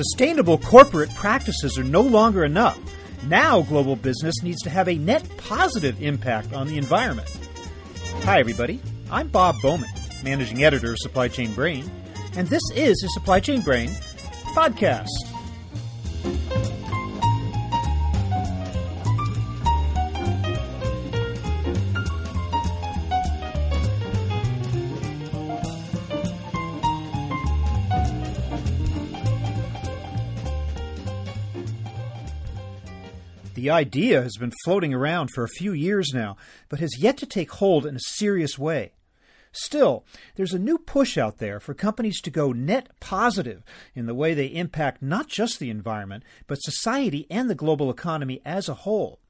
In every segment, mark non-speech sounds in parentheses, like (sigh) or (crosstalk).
Sustainable corporate practices are no longer enough. Now, global business needs to have a net positive impact on the environment. Hi, everybody. I'm Bob Bowman, managing editor of Supply Chain Brain, and this is the Supply Chain Brain podcast. The idea has been floating around for a few years now, but has yet to take hold in a serious way. Still, there's a new push out there for companies to go net positive in the way they impact not just the environment, but society and the global economy as a whole.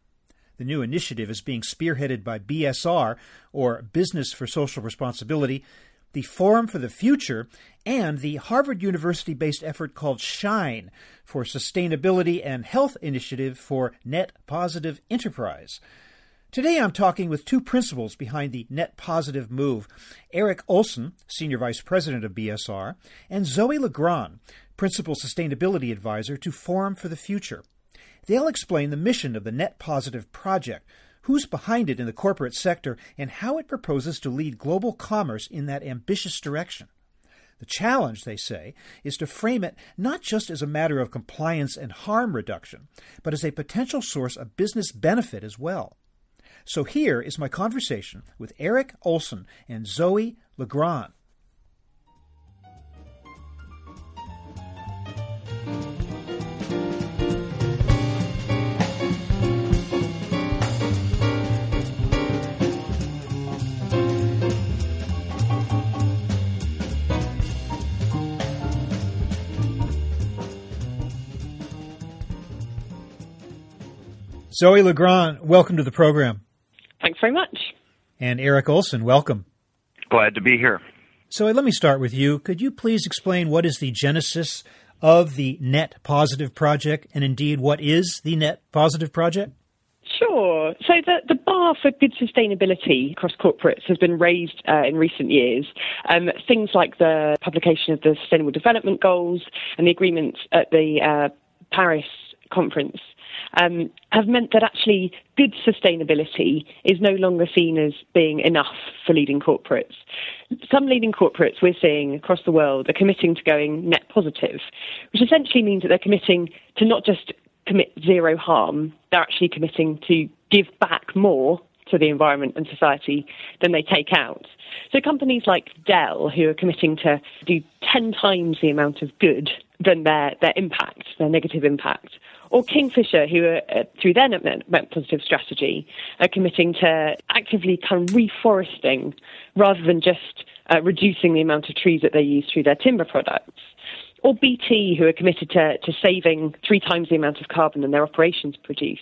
The new initiative is being spearheaded by BSR, or Business for Social Responsibility, the Forum for the Future, and the Harvard University based effort called SHINE for Sustainability and Health Initiative for Net Positive Enterprise. Today I'm talking with two principals behind the Net Positive move Eric Olson, Senior Vice President of BSR, and Zoe Legrand, Principal Sustainability Advisor to Forum for the Future. They'll explain the mission of the Net Positive project who's behind it in the corporate sector, and how it proposes to lead global commerce in that ambitious direction. The challenge, they say, is to frame it not just as a matter of compliance and harm reduction, but as a potential source of business benefit as well. So here is my conversation with Eric Olson and Zoe Legrand. Zoe Legrand, welcome to the program. Thanks very much. And Eric Olson, welcome. Glad to be here. So let me start with you. Could you please explain what is the genesis of the Net Positive Project, and indeed what is the Net Positive Project? Sure. So the, the bar for good sustainability across corporates has been raised uh, in recent years. Um, things like the publication of the Sustainable Development Goals and the agreements at the uh, Paris conference um, have meant that actually good sustainability is no longer seen as being enough for leading corporates. Some leading corporates we're seeing across the world are committing to going net positive, which essentially means that they're committing to not just commit zero harm, they're actually committing to give back more to the environment and society than they take out. So companies like Dell, who are committing to do 10 times the amount of good than their, their impact, their negative impact, or Kingfisher, who are, uh, through their net, net positive strategy, are committing to actively kind of reforesting rather than just uh, reducing the amount of trees that they use through their timber products. Or BT, who are committed to, to saving three times the amount of carbon than their operations produce.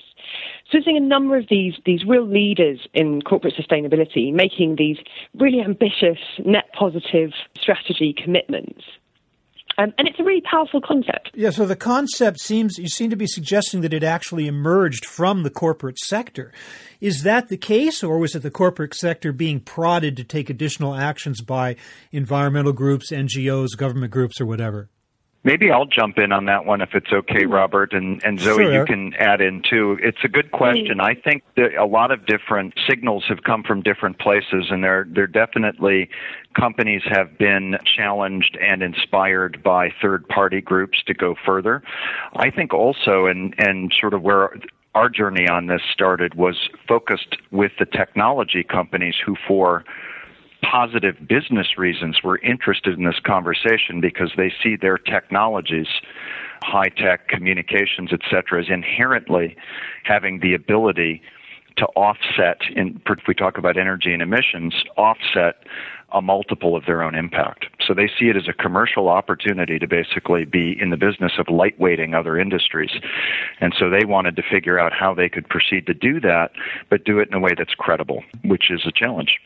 So, seeing a number of these, these real leaders in corporate sustainability making these really ambitious net positive strategy commitments. Um, and it's a really powerful concept. Yeah, so the concept seems, you seem to be suggesting that it actually emerged from the corporate sector. Is that the case, or was it the corporate sector being prodded to take additional actions by environmental groups, NGOs, government groups, or whatever? Maybe I'll jump in on that one if it's okay. Robert, and, and Zoe, sure. you can add in too. It's a good question. I think that a lot of different signals have come from different places, and there, there definitely companies have been challenged and inspired by third party groups to go further. I think also, and, and sort of where our journey on this started was focused with the technology companies who, for positive business reasons we're interested in this conversation because they see their technologies high tech communications etc as inherently having the ability to offset in if we talk about energy and emissions offset a multiple of their own impact. So they see it as a commercial opportunity to basically be in the business of lightweighting other industries. And so they wanted to figure out how they could proceed to do that, but do it in a way that's credible, which is a challenge.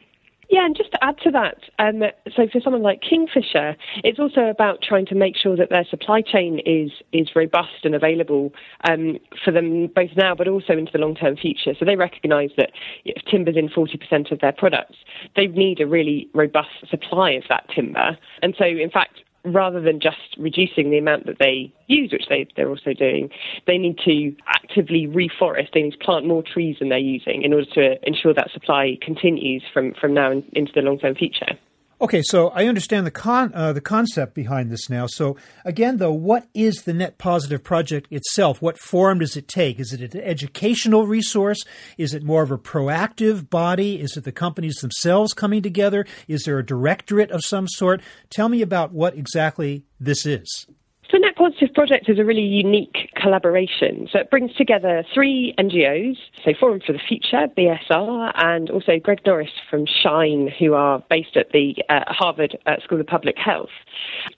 Yeah, and just to add to that, um, so for someone like Kingfisher, it's also about trying to make sure that their supply chain is is robust and available um, for them both now, but also into the long term future. So they recognise that if timber's in 40% of their products, they need a really robust supply of that timber. And so, in fact, rather than just reducing the amount that they use, which they, they're also doing, they need to actively reforest. They need to plant more trees than they're using in order to ensure that supply continues from, from now into the long term future. Okay, so I understand the con uh, the concept behind this now. So again, though, what is the Net Positive project itself? What form does it take? Is it an educational resource? Is it more of a proactive body? Is it the companies themselves coming together? Is there a directorate of some sort? Tell me about what exactly this is. So Net Positive Project is a really unique collaboration. So it brings together three NGOs, so Forum for the Future, BSR, and also Greg Norris from Shine, who are based at the uh, Harvard uh, School of Public Health.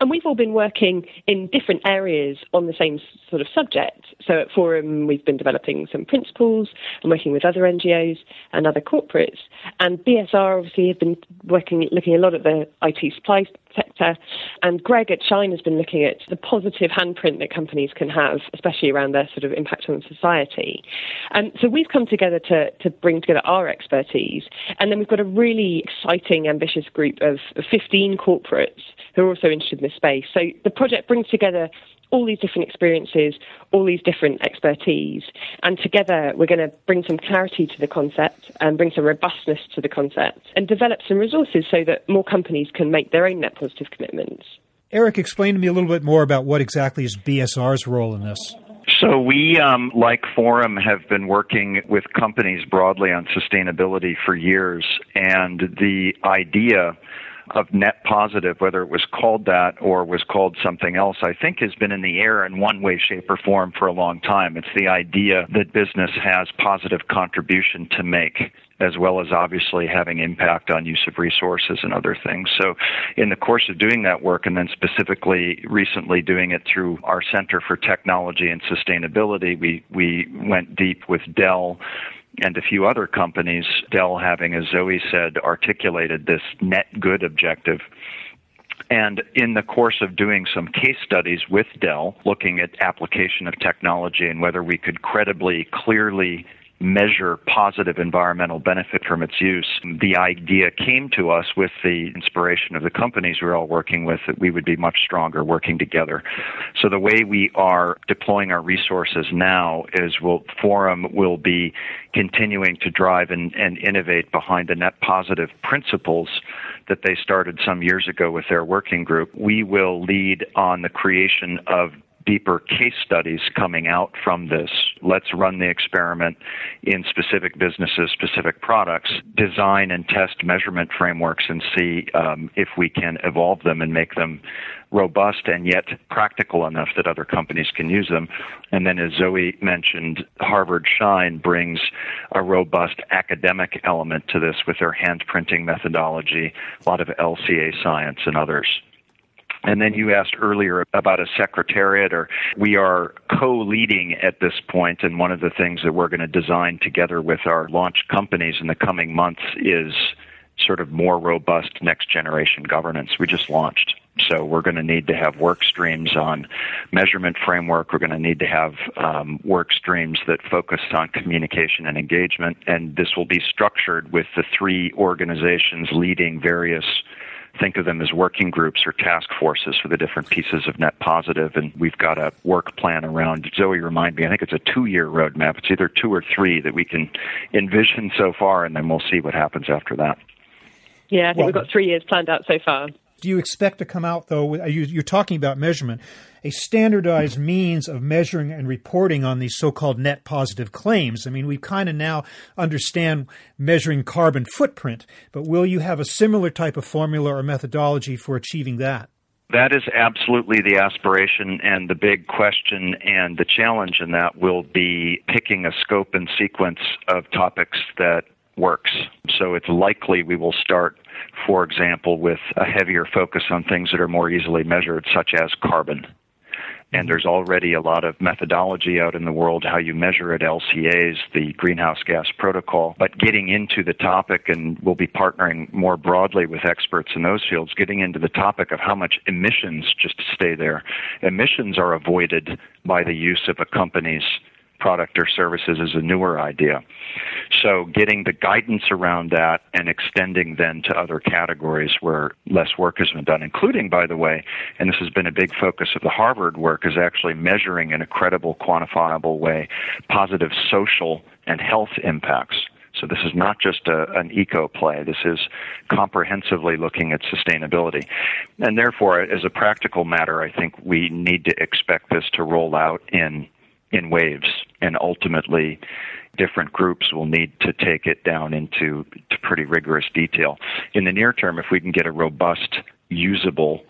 And we've all been working in different areas on the same sort of subject. So at Forum, we've been developing some principles and working with other NGOs and other corporates. And BSR obviously have been working, looking a lot at the IT supply sector. And Greg at Shine has been looking at the positive handprint that companies can have, especially around their sort of impact on society. And so we've come together to, to bring together our expertise. And then we've got a really exciting, ambitious group of 15 corporates who are also interested in this space. So the project brings together all these different experiences, all these different expertise, and together we're going to bring some clarity to the concept and bring some robustness to the concept and develop some resources so that more companies can make their own net positive commitments. Eric, explain to me a little bit more about what exactly is BSR's role in this. So we, um, like Forum, have been working with companies broadly on sustainability for years, and the idea of net positive, whether it was called that or was called something else, I think has been in the air in one way, shape, or form for a long time. It's the idea that business has positive contribution to make as well as obviously having impact on use of resources and other things. So, in the course of doing that work, and then specifically recently doing it through our Center for Technology and Sustainability, we, we went deep with Dell and a few other companies, Dell having, as Zoe said, articulated this net good objective. And in the course of doing some case studies with Dell, looking at application of technology and whether we could credibly, clearly measure positive environmental benefit from its use. The idea came to us with the inspiration of the companies we we're all working with that we would be much stronger working together. So the way we are deploying our resources now is we'll, Forum will be continuing to drive and, and innovate behind the net positive principles that they started some years ago with their working group. We will lead on the creation of deeper case studies coming out from this. Let's run the experiment in specific businesses, specific products, design and test measurement frameworks, and see um, if we can evolve them and make them robust and yet practical enough that other companies can use them. And then, as Zoe mentioned, Harvard Shine brings a robust academic element to this with their hand printing methodology, a lot of LCA science, and others. And then you asked earlier about a secretariat, or we are co leading at this point, and one of the things that we're going to design together with our launch companies in the coming months is sort of more robust next generation governance. We just launched. So we're going to need to have work streams on measurement framework. We're going to need to have um, work streams that focus on communication and engagement. And this will be structured with the three organizations leading various think of them as working groups or task forces for the different pieces of net positive and we've got a work plan around. Zoe remind me i think it's a two year roadmap. It's either two or three that we can envision so far and then we'll see what happens after that. Yeah i think well, we've got three years planned out so far do you expect to come out though you're talking about measurement a standardized means of measuring and reporting on these so-called net positive claims i mean we kind of now understand measuring carbon footprint but will you have a similar type of formula or methodology for achieving that that is absolutely the aspiration and the big question and the challenge in that will be picking a scope and sequence of topics that works. So it's likely we will start, for example, with a heavier focus on things that are more easily measured, such as carbon. And there's already a lot of methodology out in the world how you measure it, LCAs, the greenhouse gas protocol. But getting into the topic, and we'll be partnering more broadly with experts in those fields, getting into the topic of how much emissions, just to stay there, emissions are avoided by the use of a company's product or services is a newer idea. So getting the guidance around that and extending then to other categories where less work has been done, including, by the way, and this has been a big focus of the Harvard work, is actually measuring in a credible, quantifiable way positive social and health impacts. So this is not just a, an eco play. This is comprehensively looking at sustainability. And therefore, as a practical matter, I think we need to expect this to roll out in in waves and ultimately different groups will need to take it down into pretty rigorous detail. In the near term, if we can get a robust, usable,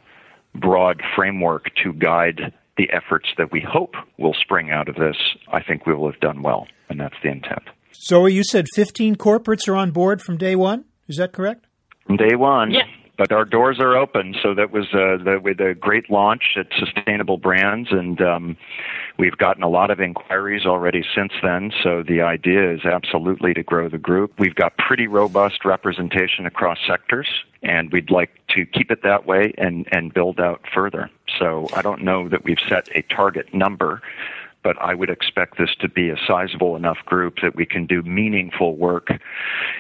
broad framework to guide the efforts that we hope will spring out of this, I think we will have done well, and that's the intent. So you said 15 corporates are on board from day one. Is that correct? From day one. Yes but our doors are open. So that was uh, the, with a great launch at Sustainable Brands, and um, we've gotten a lot of inquiries already since then. So the idea is absolutely to grow the group. We've got pretty robust representation across sectors, and we'd like to keep it that way and and build out further. So I don't know that we've set a target number but I would expect this to be a sizable enough group that we can do meaningful work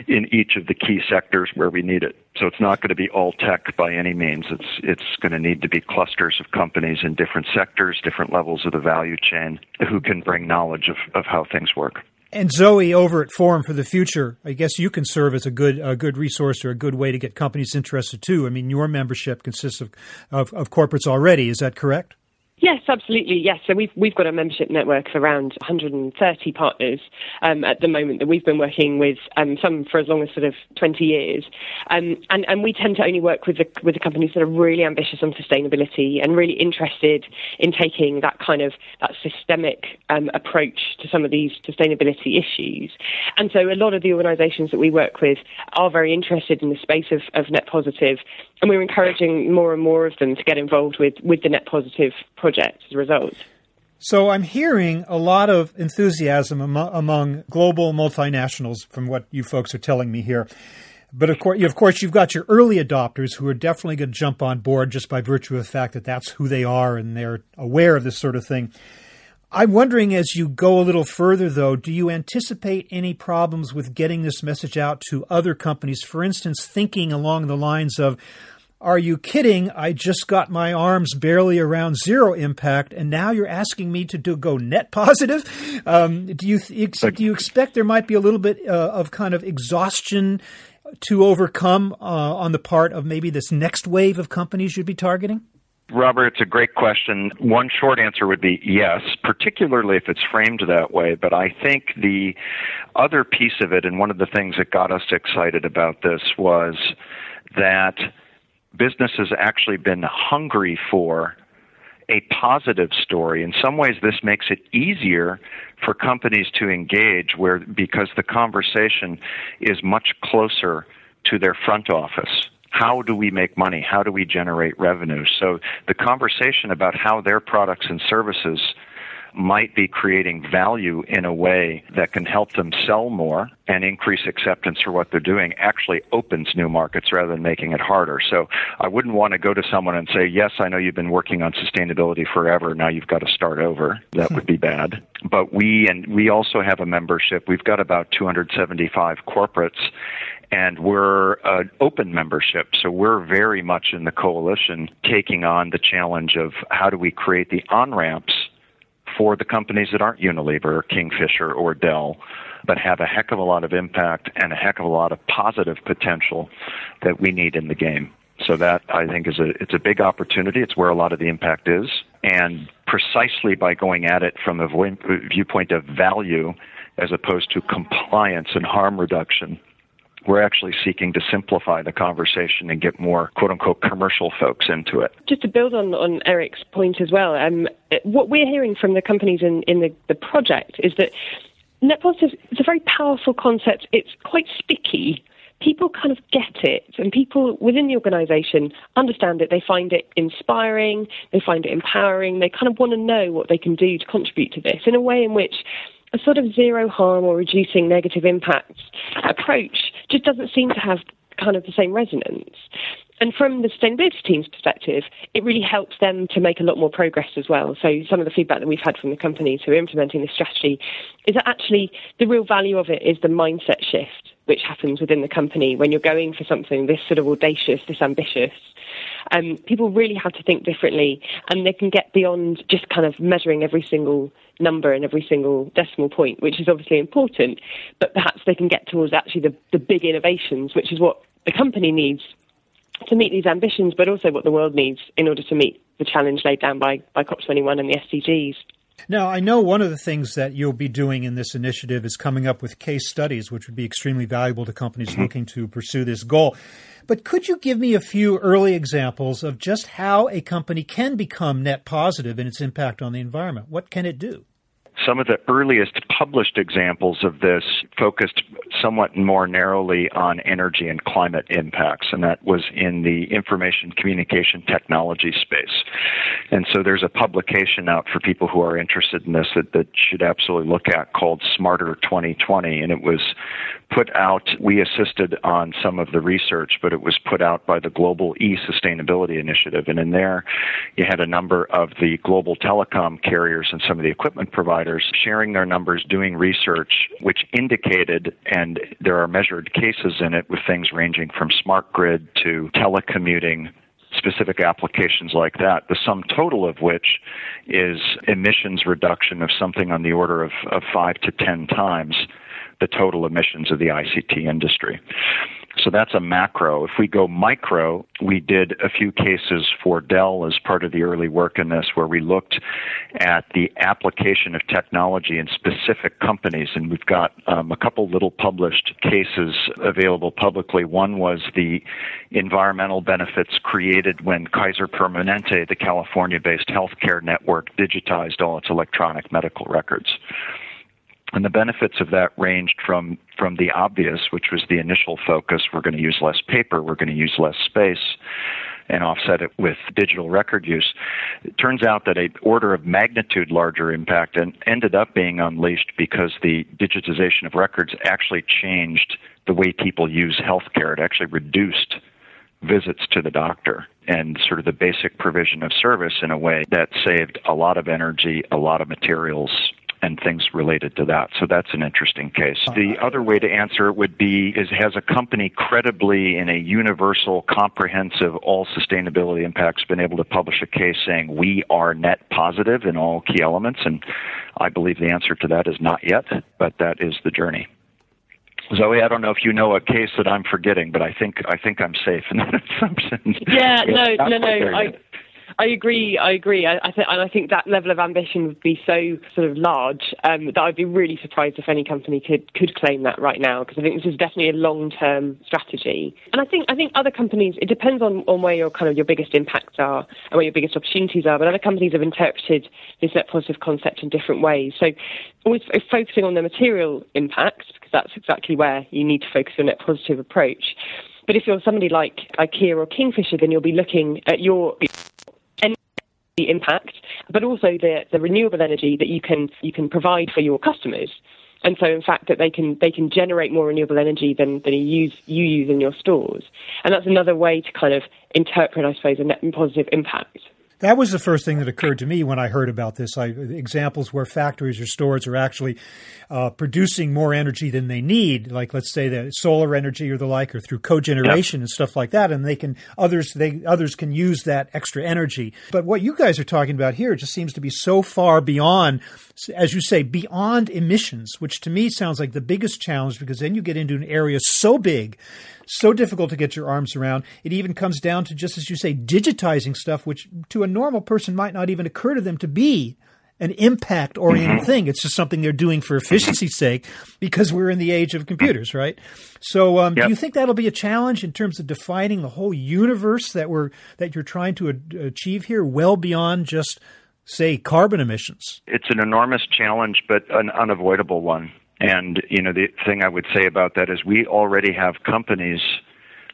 in each of the key sectors where we need it. So it's not going to be all tech by any means. It's it's going to need to be clusters of companies in different sectors, different levels of the value chain who can bring knowledge of, of how things work. And Zoe, over at Forum for the Future, I guess you can serve as a good a good resource or a good way to get companies interested too. I mean, your membership consists of, of, of corporates already. Is that correct? Yes, absolutely. Yes. So we've we've got a membership network of around 130 partners um, at the moment that we've been working with, um, some for as long as sort of 20 years, um, and and we tend to only work with the with the companies that are really ambitious on sustainability and really interested in taking that kind of that systemic um, approach to some of these sustainability issues. And so a lot of the organisations that we work with are very interested in the space of, of net positive, and we're encouraging more and more of them to get involved with with the net positive project as a result. So I'm hearing a lot of enthusiasm among global multinationals from what you folks are telling me here. But of course, of course, you've got your early adopters who are definitely going to jump on board just by virtue of the fact that that's who they are and they're aware of this sort of thing. I'm wondering as you go a little further, though, do you anticipate any problems with getting this message out to other companies? For instance, thinking along the lines of, are you kidding? I just got my arms barely around zero impact, and now you're asking me to do go net (laughs) positive. Um, do you do you expect there might be a little bit uh, of kind of exhaustion to overcome uh, on the part of maybe this next wave of companies you'd be targeting? Robert, it's a great question. One short answer would be yes, particularly if it's framed that way. But I think the other piece of it, and one of the things that got us excited about this was that business has actually been hungry for a positive story. In some ways, this makes it easier for companies to engage where because the conversation is much closer to their front office. How do we make money? How do we generate revenue? So the conversation about how their products and services might be creating value in a way that can help them sell more and increase acceptance for what they're doing actually opens new markets rather than making it harder. So I wouldn't want to go to someone and say, Yes, I know you've been working on sustainability forever. Now you've got to start over. That would be bad. But we and we also have a membership. We've got about 275 corporates and we're an open membership, so we're very much in the coalition taking on the challenge of how do we create the on ramps for the companies that aren't Unilever or Kingfisher or Dell, but have a heck of a lot of impact and a heck of a lot of positive potential that we need in the game. So that I think is a it's a big opportunity. It's where a lot of the impact is, and precisely by going at it from a viewpoint of value as opposed to compliance and harm reduction, we're actually seeking to simplify the conversation and get more quote unquote commercial folks into it. Just to build on, on Eric's point as well, um, what we're hearing from the companies in, in the, the project is that net positive is a very powerful concept. It's quite sticky. People kind of get it, and people within the organization understand it. They find it inspiring, they find it empowering, they kind of want to know what they can do to contribute to this in a way in which a sort of zero harm or reducing negative impacts approach just doesn't seem to have kind of the same resonance. And from the sustainability team's perspective, it really helps them to make a lot more progress as well. So some of the feedback that we've had from the companies who are implementing this strategy is that actually the real value of it is the mindset shift which happens within the company when you're going for something this sort of audacious, this ambitious. Um, people really have to think differently and they can get beyond just kind of measuring every single number and every single decimal point, which is obviously important, but perhaps they can get towards actually the, the big innovations, which is what the company needs to meet these ambitions, but also what the world needs in order to meet the challenge laid down by, by COP21 and the SDGs. Now, I know one of the things that you'll be doing in this initiative is coming up with case studies, which would be extremely valuable to companies mm-hmm. looking to pursue this goal. But could you give me a few early examples of just how a company can become net positive in its impact on the environment? What can it do? Some of the earliest published examples of this focused somewhat more narrowly on energy and climate impacts, and that was in the information communication technology space. And so there's a publication out for people who are interested in this that, that should absolutely look at called Smarter 2020, and it was put out, we assisted on some of the research, but it was put out by the Global E Sustainability Initiative. And in there, you had a number of the global telecom carriers and some of the equipment providers sharing their numbers, doing research, which indicated, and there are measured cases in it with things ranging from smart grid to telecommuting specific applications like that, the sum total of which is emissions reduction of something on the order of, of five to ten times the total emissions of the ICT industry. So that's a macro. If we go micro, we did a few cases for Dell as part of the early work in this where we looked at the application of technology in specific companies. And we've got um, a couple little published cases available publicly. One was the environmental benefits created when Kaiser Permanente, the California based healthcare network, digitized all its electronic medical records. And the benefits of that ranged from, from the obvious, which was the initial focus we're going to use less paper, we're going to use less space, and offset it with digital record use. It turns out that a order of magnitude larger impact and ended up being unleashed because the digitization of records actually changed the way people use healthcare. It actually reduced visits to the doctor and sort of the basic provision of service in a way that saved a lot of energy, a lot of materials, and things related to that. So that's an interesting case. The other way to answer it would be is has a company credibly in a universal, comprehensive, all sustainability impacts been able to publish a case saying we are net positive in all key elements? And I believe the answer to that is not yet, but that is the journey. Zoe, I don't know if you know a case that I'm forgetting, but I think I think I'm safe in that (laughs) assumption. Yeah, no, no, no. I, I agree. I agree. I, I th- and I think that level of ambition would be so sort of large um, that I'd be really surprised if any company could could claim that right now because I think this is definitely a long term strategy. And I think I think other companies. It depends on, on where your kind of your biggest impacts are and where your biggest opportunities are. But other companies have interpreted this net positive concept in different ways. So always focusing on the material impacts because that's exactly where you need to focus your net positive approach. But if you're somebody like IKEA or Kingfisher, then you'll be looking at your the impact, but also the, the renewable energy that you can you can provide for your customers. And so, in fact, that they can they can generate more renewable energy than, than you use you use in your stores, and that's another way to kind of interpret, I suppose, a net positive impact. That was the first thing that occurred to me when I heard about this. I, examples where factories or stores are actually uh, producing more energy than they need, like let's say the solar energy or the like, or through cogeneration and stuff like that, and they can others they others can use that extra energy. But what you guys are talking about here just seems to be so far beyond, as you say, beyond emissions, which to me sounds like the biggest challenge because then you get into an area so big so difficult to get your arms around. It even comes down to, just as you say, digitizing stuff, which to a normal person might not even occur to them to be an impact oriented mm-hmm. thing. It's just something they're doing for efficiency's sake because we're in the age of computers, right? So, um, yep. do you think that'll be a challenge in terms of defining the whole universe that we're that you're trying to achieve here, well beyond just say carbon emissions? It's an enormous challenge, but an unavoidable one. And, you know, the thing I would say about that is we already have companies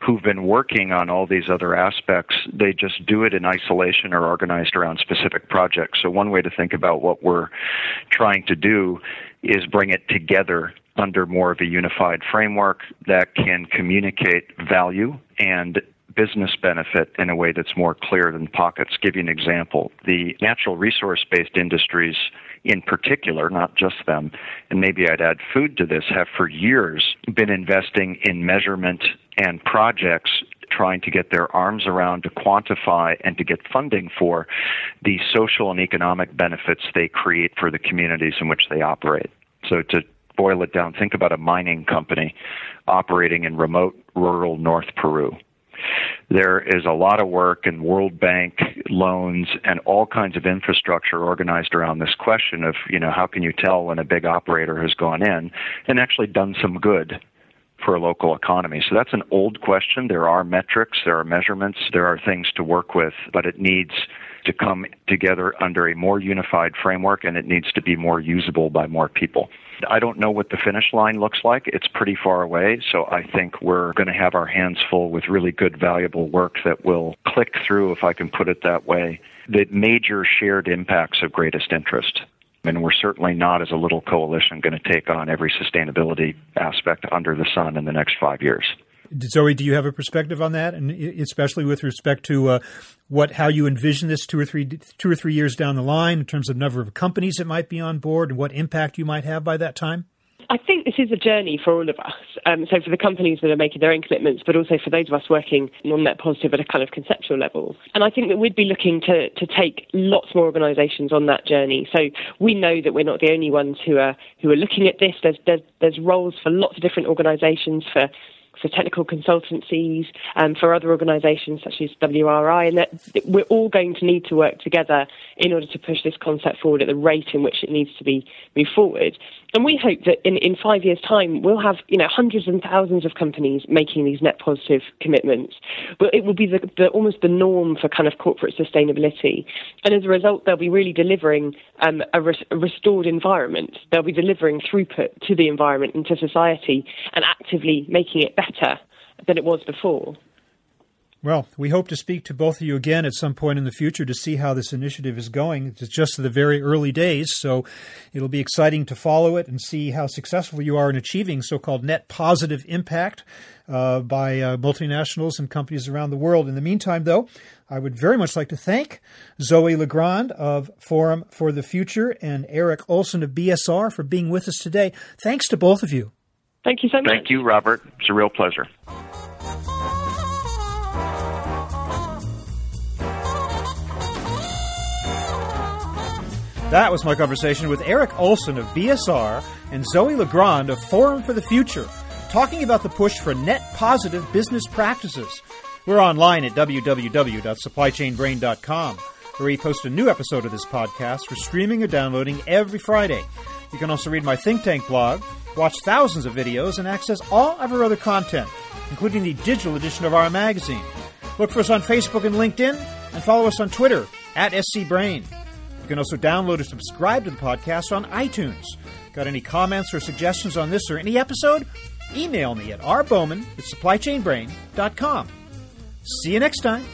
who've been working on all these other aspects. They just do it in isolation or organized around specific projects. So one way to think about what we're trying to do is bring it together under more of a unified framework that can communicate value and business benefit in a way that's more clear than pockets. Give you an example. The natural resource based industries in particular, not just them, and maybe I'd add food to this, have for years been investing in measurement and projects trying to get their arms around to quantify and to get funding for the social and economic benefits they create for the communities in which they operate. So to boil it down, think about a mining company operating in remote rural North Peru. There is a lot of work and World Bank loans and all kinds of infrastructure organized around this question of, you know, how can you tell when a big operator has gone in and actually done some good for a local economy. So that's an old question. There are metrics, there are measurements, there are things to work with, but it needs to come together under a more unified framework and it needs to be more usable by more people. I don't know what the finish line looks like. It's pretty far away, so I think we're going to have our hands full with really good, valuable work that will click through, if I can put it that way, the major shared impacts of greatest interest. And we're certainly not, as a little coalition, going to take on every sustainability aspect under the sun in the next five years. Zoe, do you have a perspective on that, and especially with respect to uh, what how you envision this two or three two or three years down the line in terms of number of companies that might be on board and what impact you might have by that time? I think this is a journey for all of us. Um, so for the companies that are making their own commitments, but also for those of us working on net positive at a kind of conceptual level. And I think that we'd be looking to, to take lots more organisations on that journey. So we know that we're not the only ones who are who are looking at this. There's there's, there's roles for lots of different organisations for for technical consultancies, and for other organisations such as WRI, and that we're all going to need to work together in order to push this concept forward at the rate in which it needs to be moved forward. And we hope that in, in five years' time, we'll have you know hundreds and thousands of companies making these net positive commitments. But it will be the, the, almost the norm for kind of corporate sustainability. And as a result, they'll be really delivering um, a, res- a restored environment. They'll be delivering throughput to the environment and to society and actively making it better than it was before. Well, we hope to speak to both of you again at some point in the future to see how this initiative is going. It's just the very early days, so it'll be exciting to follow it and see how successful you are in achieving so called net positive impact uh, by uh, multinationals and companies around the world. In the meantime, though, I would very much like to thank Zoe LeGrand of Forum for the Future and Eric Olson of BSR for being with us today. Thanks to both of you. Thank you so much. Thank you, Robert. It's a real pleasure. That was my conversation with Eric Olson of BSR and Zoe LeGrand of Forum for the Future, talking about the push for net positive business practices. We're online at www.supplychainbrain.com, where we post a new episode of this podcast for streaming or downloading every Friday. You can also read my think tank blog, watch thousands of videos, and access all of our other content, including the digital edition of our magazine. Look for us on Facebook and LinkedIn, and follow us on Twitter at SCBrain You can also download or subscribe to the podcast on iTunes. Got any comments or suggestions on this or any episode? Email me at rbowman at supplychainbrain.com. See you next time.